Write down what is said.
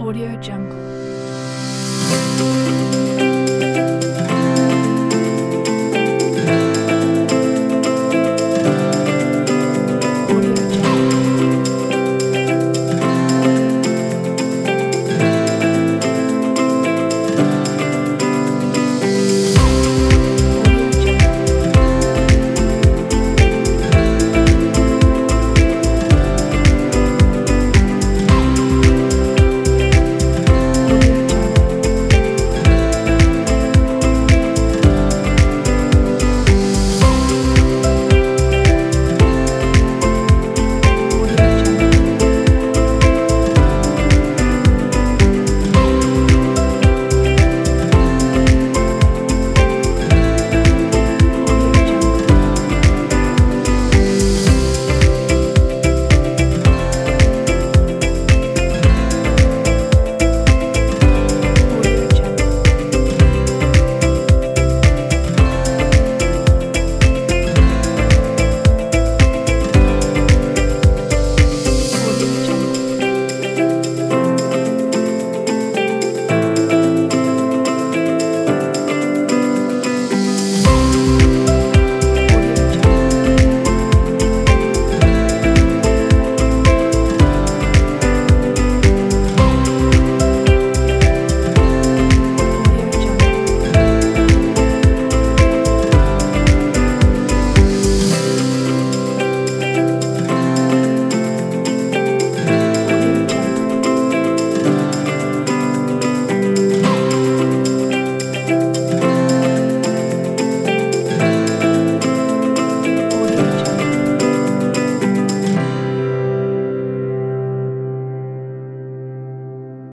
Audio Jungle.